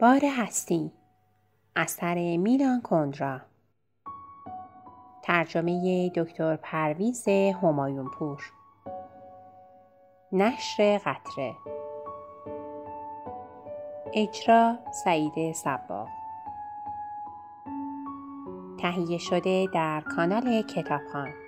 بار هستی. اثر میلان کندرا. ترجمه دکتر پرویز همایون پور نشر قطره. اجرا سعید سبا تهیه شده در کانال کتابخان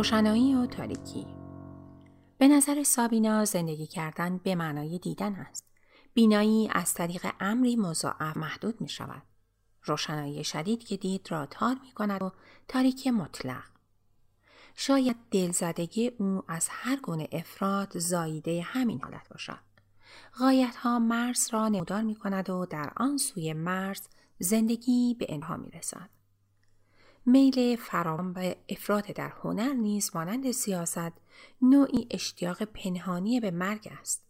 روشنایی و تاریکی به نظر سابینا زندگی کردن به معنای دیدن است. بینایی از طریق امری مضاعف محدود می شود. روشنایی شدید که دید را تار می کند و تاریکی مطلق. شاید دلزدگی او از هر گونه افراد زاییده همین حالت باشد. غایت ها مرز را نمودار می کند و در آن سوی مرز زندگی به انها می رسد. میل فراوان به افراد در هنر نیز مانند سیاست نوعی اشتیاق پنهانی به مرگ است.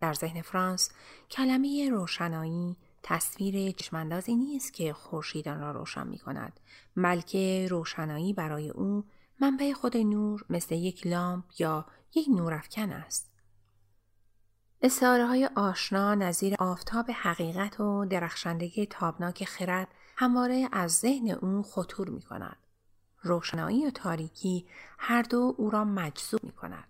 در ذهن فرانس کلمه روشنایی تصویر چشماندازی نیست که خورشیدان را روشن می کند بلکه روشنایی برای او منبع خود نور مثل یک لامپ یا یک نورافکن است. استعاره های آشنا نظیر آفتاب حقیقت و درخشندگی تابناک خرد همواره از ذهن او خطور می کند. روشنایی و تاریکی هر دو او را مجذوب می کند.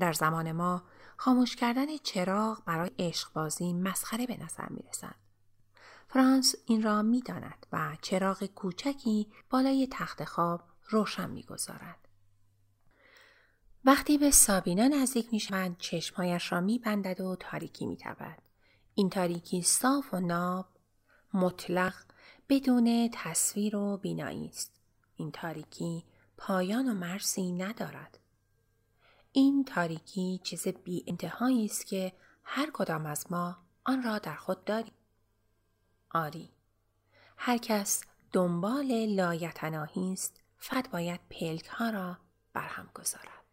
در زمان ما خاموش کردن چراغ برای عشقبازی مسخره به نظر می رسد. فرانس این را می داند و چراغ کوچکی بالای تخت خواب روشن می گذارد. وقتی به سابینا نزدیک می شود چشمهایش را می بندد و تاریکی می تبد. این تاریکی صاف و ناب مطلق بدون تصویر و بینایی است. این تاریکی پایان و مرسی ندارد. این تاریکی چیز بی انتهایی است که هر کدام از ما آن را در خود داریم. آری. هر کس دنبال لایتناهی است فقط باید پلک ها را برهم گذارد.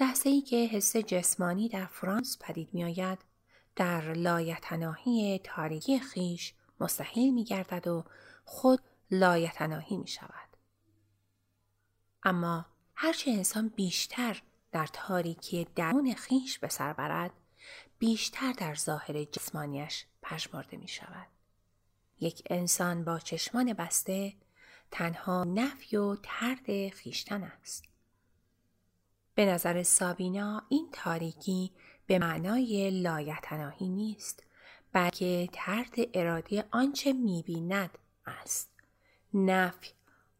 لحظه ای که حس جسمانی در فرانس پدید می آید در لایتناهی تاریکی خیش مستحیل می گردد و خود لایتناهی می شود. اما هرچه انسان بیشتر در تاریکی درون خیش به سر برد بیشتر در ظاهر جسمانیش پژمرده می شود. یک انسان با چشمان بسته تنها نفی و ترد خیشتن است. به نظر سابینا این تاریکی به معنای لایتناهی نیست بلکه ترد ارادی آنچه می‌بیند است نفی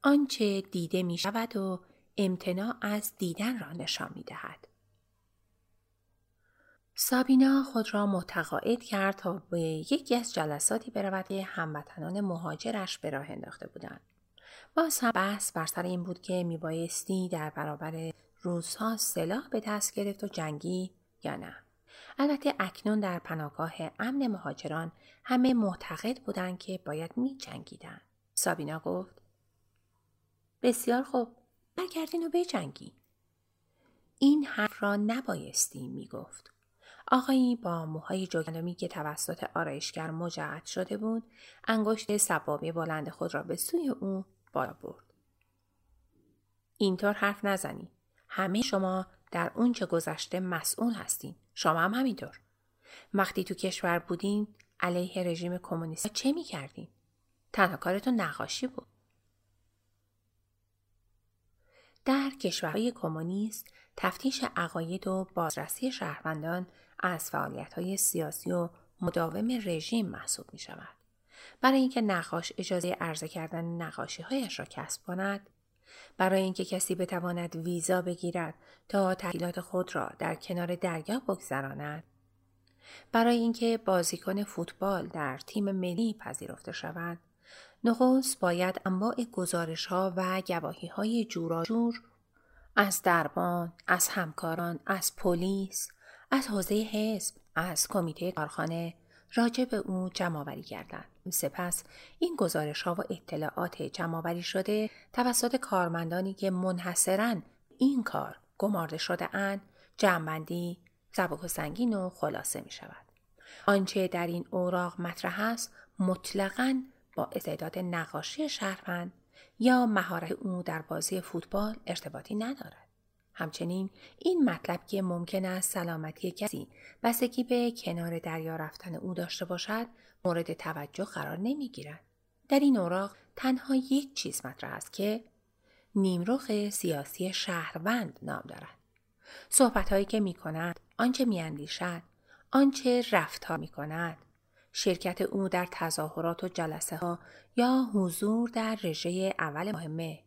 آنچه دیده می شود و امتناع از دیدن را نشان می دهد. سابینا خود را متقاعد کرد تا به یکی از جلساتی برود که هموطنان مهاجرش به راه انداخته بودند. باز هم بحث بر سر این بود که میبایستی در برابر روزها سلاح به دست گرفت و جنگی یا نه. البته اکنون در پناهگاه امن مهاجران همه معتقد بودند که باید می جنگیدن. سابینا گفت بسیار خوب برگردین و بجنگی. این حرف را نبایستی می گفت. آقایی با موهای جوگندمی که توسط آرایشگر مجعد شده بود انگشت سبابی بلند خود را به سوی او بالا برد. اینطور حرف نزنی. همه شما در اون چه گذشته مسئول هستین. شما هم همینطور. وقتی تو کشور بودین علیه رژیم کمونیست چه می‌کردین؟ تنها کارتون نقاشی بود. در کشورهای کمونیست تفتیش عقاید و بازرسی شهروندان از های سیاسی و مداوم رژیم محسوب می شود. برای اینکه نقاش اجازه عرضه کردن نقاشی هایش را کسب کند برای اینکه کسی بتواند ویزا بگیرد تا تحصیلات خود را در کنار دریا بگذراند برای اینکه بازیکن فوتبال در تیم ملی پذیرفته شود نخست باید انواع گزارش ها و گواهی های جور از دربان، از همکاران، از پلیس، از حوزه حزب، از کمیته کارخانه راجع به او جمع آوری کردند. سپس این گزارش ها و اطلاعات جمع شده توسط کارمندانی که منحصرا این کار گمارده شده اند جمعبندی سبک و سنگین و خلاصه می شود. آنچه در این اوراق مطرح است مطلقا با استعداد نقاشی شهروند یا مهارت او در بازی فوتبال ارتباطی ندارد. همچنین این مطلب که ممکن است سلامتی کسی بستگی به کنار دریا رفتن او داشته باشد مورد توجه قرار نمی گیرد. در این اوراق تنها یک چیز مطرح است که نیمروخ سیاسی شهروند نام دارد. صحبت هایی که می کند، آنچه می اندیشد، آنچه رفتار می کند، شرکت او در تظاهرات و جلسه ها یا حضور در رژه اول مهمه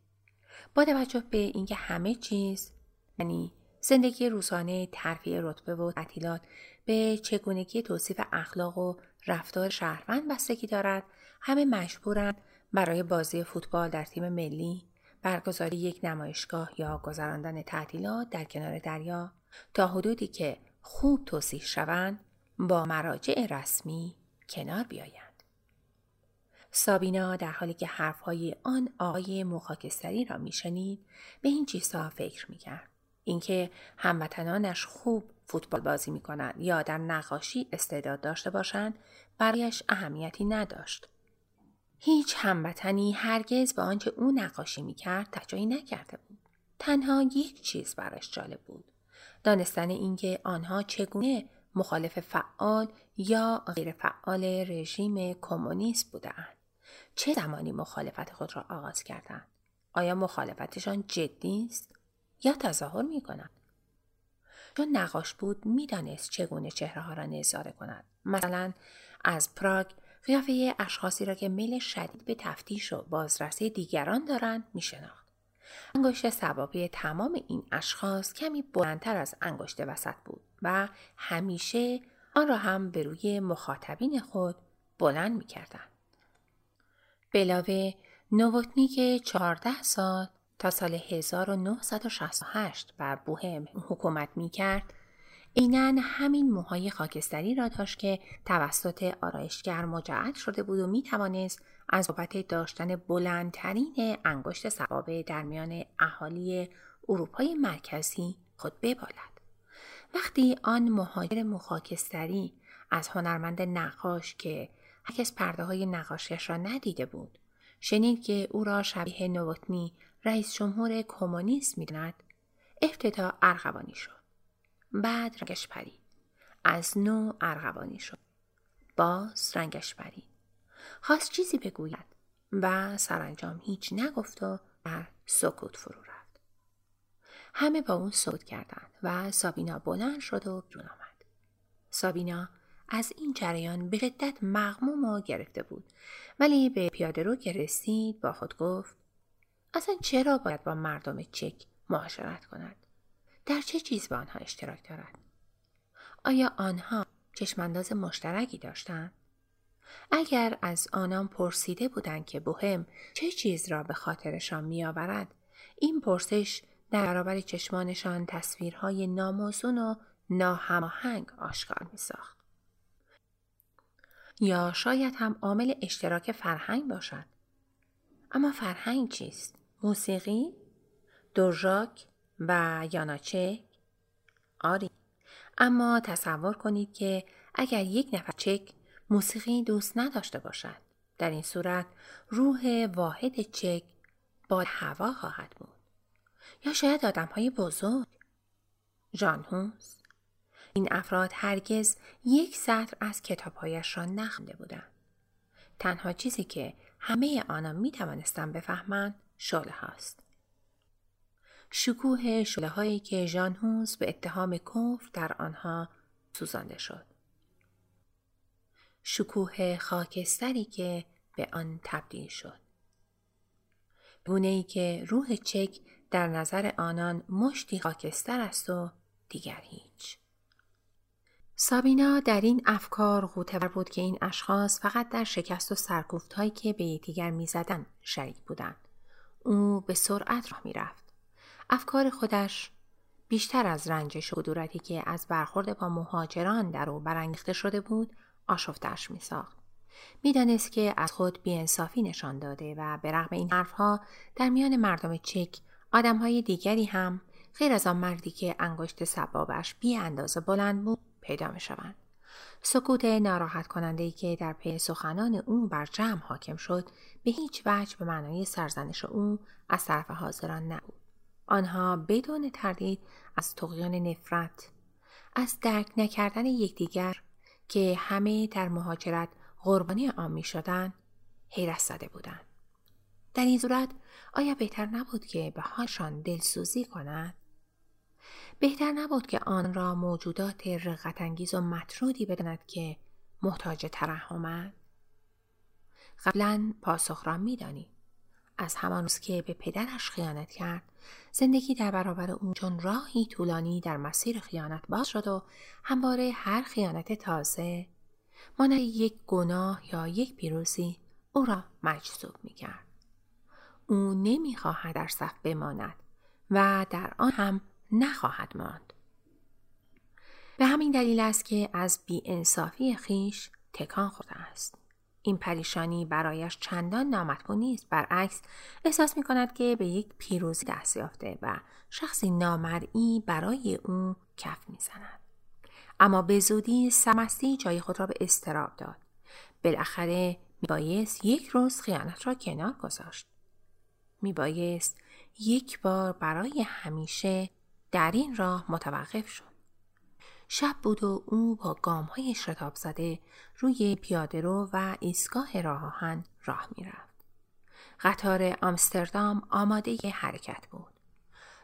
با توجه به اینکه همه چیز یعنی زندگی روزانه ترفیع رتبه و تعطیلات به چگونگی توصیف اخلاق و رفتار شهروند بستگی دارد همه مجبورند برای بازی فوتبال در تیم ملی برگزاری یک نمایشگاه یا گذراندن تعطیلات در کنار دریا تا حدودی که خوب توصیح شوند با مراجع رسمی کنار بیایند. سابینا در حالی که حرفهای آن آقای مخاکستری را میشنید به این چیزها فکر می‌کرد. اینکه هموطنانش خوب فوتبال بازی می‌کنند یا در نقاشی استعداد داشته باشند برایش اهمیتی نداشت. هیچ هموطنی هرگز به آنچه او نقاشی می‌کرد تجایی نکرده بود. تنها یک چیز براش جالب بود. دانستن اینکه آنها چگونه مخالف فعال یا غیر فعال رژیم کمونیست بودند. چه زمانی مخالفت خود را آغاز کردند؟ آیا مخالفتشان جدی است یا تظاهر می کنند؟ چون نقاش بود می‌دانست چگونه چهره ها را نظاره کند. مثلا از پراگ قیافه اشخاصی را که میل شدید به تفتیش و بازرسی دیگران دارند میشناخت. انگشت سبابی تمام این اشخاص کمی بلندتر از انگشت وسط بود و همیشه آن را هم به روی مخاطبین خود بلند می کردن. بلاوه نووتنی که 14 سال تا سال 1968 بر بوهم حکومت می کرد اینن همین موهای خاکستری را داشت که توسط آرایشگر مجعل شده بود و می توانست از بابت داشتن بلندترین انگشت سبابه در میان اهالی اروپای مرکزی خود ببالد. وقتی آن مهاجر مخاکستری از هنرمند نقاش که هرکس پرده های نقاشیش را ندیده بود شنید که او را شبیه نووتنی رئیس جمهور کمونیست می‌داند. افتتا ارغوانی شد. بعد رنگش پرید. از نو ارغوانی شد. باز رنگش پرید. خواست چیزی بگوید و سرانجام هیچ نگفت و در سکوت فرو رفت. همه با اون صوت کردند و سابینا بلند شد و بیرون آمد. سابینا از این جریان به شدت مغموم و گرفته بود. ولی به پیاده رو که رسید با خود گفت اصلا چرا باید با مردم چک معاشرت کند در چه چیز با آنها اشتراک دارد آیا آنها چشمانداز مشترکی داشتند اگر از آنان پرسیده بودند که بوهم چه چیز را به خاطرشان میآورد این پرسش در برابر چشمانشان تصویرهای ناموزون و ناهماهنگ آشکار می ساخت. یا شاید هم عامل اشتراک فرهنگ باشد. اما فرهنگ چیست؟ موسیقی؟ دورژاک و یاناچک؟ آری. اما تصور کنید که اگر یک نفر چک موسیقی دوست نداشته باشد. در این صورت روح واحد چک با هوا خواهد بود. یا شاید آدم های بزرگ. ژان این افراد هرگز یک سطر از کتابهایش را نخونده بودند. تنها چیزی که همه آنها می توانستند بفهمند شله هاست. شکوه شله هایی که ژان به اتهام کفر در آنها سوزانده شد. شکوه خاکستری که به آن تبدیل شد. گونه ای که روح چک در نظر آنان مشتی خاکستر است و دیگر هیچ. سابینا در این افکار غوطهور بود که این اشخاص فقط در شکست و سرکوفت هایی که به یکدیگر می‌زدند شریک بودند. او به سرعت راه می‌رفت. افکار خودش بیشتر از رنجش و کدورتی که از برخورد با مهاجران در او برانگیخته شده بود آشفتش می ساخت. می‌دانست که از خود بیانصافی نشان داده و به رغم این حرفها در میان مردم چک آدمهای دیگری هم غیر از آن مردی که انگشت سبابش بی اندازه بلند بود پیدا می شوند. سکوت ناراحت کننده ای که در پی سخنان او بر جمع حاکم شد به هیچ وجه به معنای سرزنش او از طرف حاضران نبود. آنها بدون تردید از تقیان نفرت از درک نکردن یکدیگر که همه در مهاجرت قربانی آن می شدن حیرت زده بودند. در این صورت آیا بهتر نبود که به حالشان دلسوزی کنند؟ بهتر نبود که آن را موجودات رقتانگیز و مطرودی بداند که محتاج ترحمند؟ قبلا پاسخ را میدانی از همان روز که به پدرش خیانت کرد زندگی در برابر او چون راهی طولانی در مسیر خیانت باز شد و همواره هر خیانت تازه مانند یک گناه یا یک پیروزی او را مجذوب می کرد. او نمی‌خواهد در صف بماند و در آن هم نخواهد ماند. به همین دلیل است که از بیانصافی خیش تکان خورده است. این پریشانی برایش چندان نامطبوع نیست برعکس احساس می کند که به یک پیروزی دست یافته و شخصی نامرئی برای او کف می زند. اما به زودی سمستی جای خود را به استراب داد. بالاخره بایست یک روز خیانت را کنار گذاشت. بایست یک بار برای همیشه در این راه متوقف شد. شب بود و او با گام های شتاب زده روی پیاده رو و ایستگاه راه آهن راه می‌رفت. قطار آمستردام آماده حرکت بود.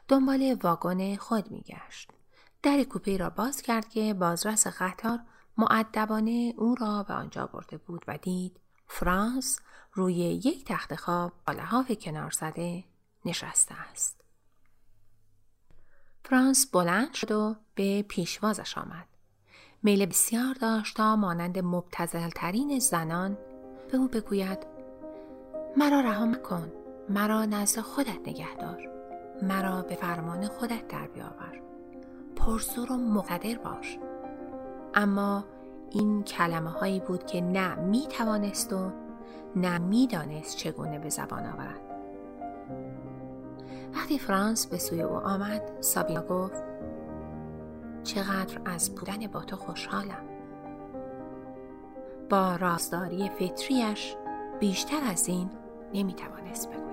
دنبال واگن خود میگشت. در کوپه را باز کرد که بازرس قطار معدبانه او را به آنجا برده بود و دید فرانس روی یک تخت خواب با لحاف کنار زده نشسته است. فرانس بلند شد و به پیشوازش آمد. میل بسیار داشت تا مانند مبتزلترین زنان به او بگوید مرا رها مکن مرا نزد خودت نگه دار مرا به فرمان خودت در بیاور پرزور و مقدر باش اما این کلمه هایی بود که نه می توانست و نه می دانست چگونه به زبان آورد وقتی فرانس به سوی او آمد سابینا گفت چقدر از بودن با تو خوشحالم. با رازداری فطریش بیشتر از این نمی‌توانست بگوید.